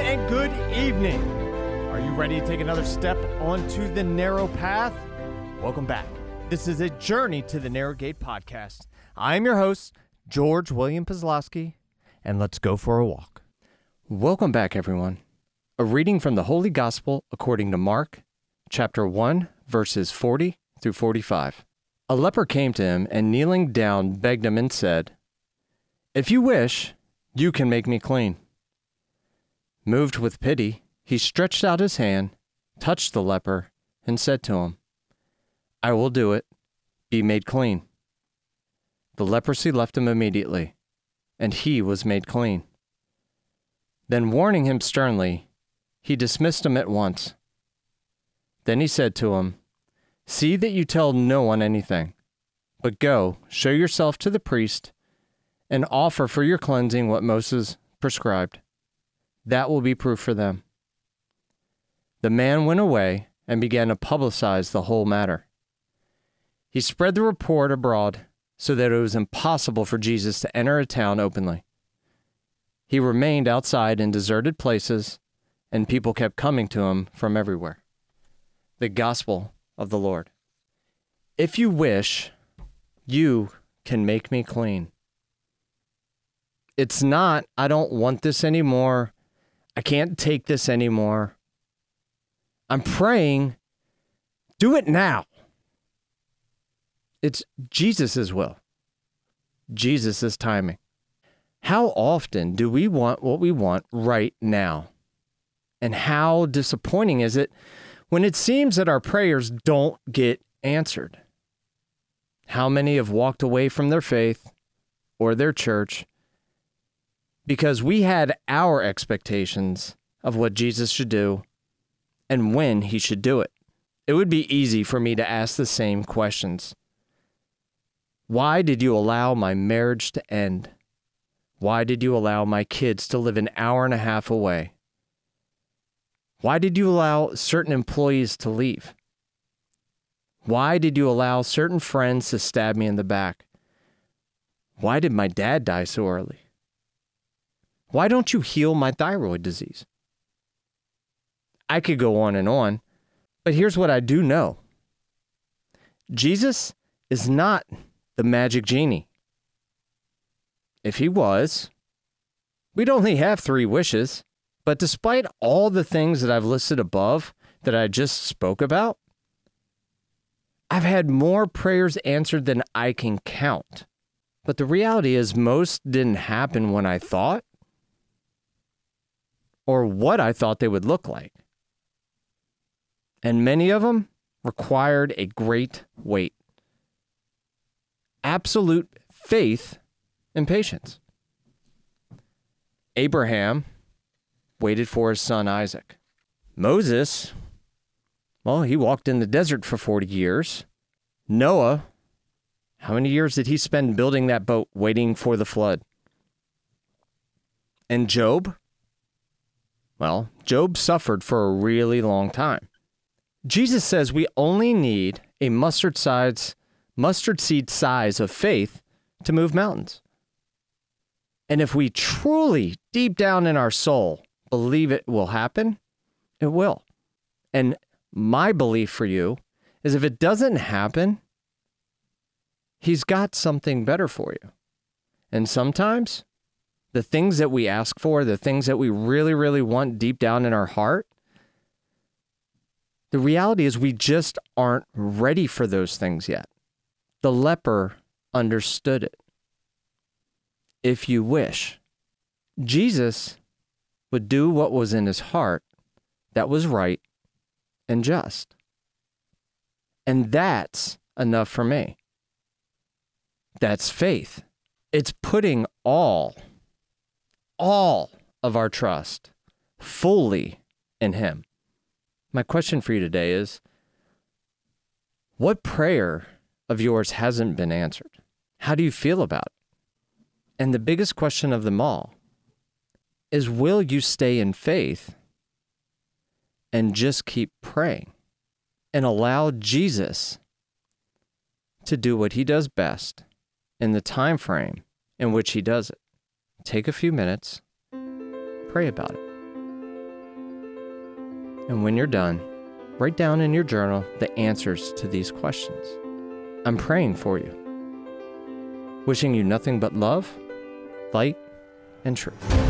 and good evening. Are you ready to take another step onto the narrow path? Welcome back. This is a journey to the Narrow Gate podcast. I'm your host, George William Pazlowski, and let's go for a walk. Welcome back, everyone. A reading from the Holy Gospel according to Mark, chapter 1, verses 40 through 45. A leper came to him and kneeling down begged him and said, If you wish, you can make me clean. Moved with pity, he stretched out his hand, touched the leper, and said to him, I will do it. Be made clean. The leprosy left him immediately, and he was made clean. Then, warning him sternly, he dismissed him at once. Then he said to him, See that you tell no one anything, but go, show yourself to the priest, and offer for your cleansing what Moses prescribed. That will be proof for them. The man went away and began to publicize the whole matter. He spread the report abroad so that it was impossible for Jesus to enter a town openly. He remained outside in deserted places, and people kept coming to him from everywhere. The Gospel of the Lord. If you wish, you can make me clean. It's not, I don't want this anymore. I can't take this anymore. I'm praying, do it now. It's Jesus' will, Jesus' timing. How often do we want what we want right now? And how disappointing is it when it seems that our prayers don't get answered? How many have walked away from their faith or their church because we had our expectations of what Jesus should do and when he should do it? It would be easy for me to ask the same questions. Why did you allow my marriage to end? Why did you allow my kids to live an hour and a half away? Why did you allow certain employees to leave? Why did you allow certain friends to stab me in the back? Why did my dad die so early? Why don't you heal my thyroid disease? I could go on and on, but here's what I do know Jesus is not the magic genie. If he was, we'd only have three wishes. But despite all the things that I've listed above that I just spoke about, I've had more prayers answered than I can count. But the reality is, most didn't happen when I thought or what I thought they would look like. And many of them required a great wait absolute faith and patience. Abraham waited for his son Isaac. Moses, well, he walked in the desert for 40 years. Noah, how many years did he spend building that boat waiting for the flood? And Job? Well, Job suffered for a really long time. Jesus says we only need a mustard size mustard seed size of faith to move mountains. And if we truly, deep down in our soul, believe it will happen, it will. And my belief for you is if it doesn't happen, He's got something better for you. And sometimes the things that we ask for, the things that we really, really want deep down in our heart, the reality is we just aren't ready for those things yet. The leper understood it. If you wish, Jesus would do what was in his heart that was right and just. And that's enough for me. That's faith. It's putting all, all of our trust fully in Him. My question for you today is what prayer of yours hasn't been answered? How do you feel about it? And the biggest question of them all is will you stay in faith and just keep praying and allow Jesus to do what he does best in the time frame in which he does it? take a few minutes, pray about it. And when you're done, write down in your journal the answers to these questions. I'm praying for you, wishing you nothing but love, light, and truth.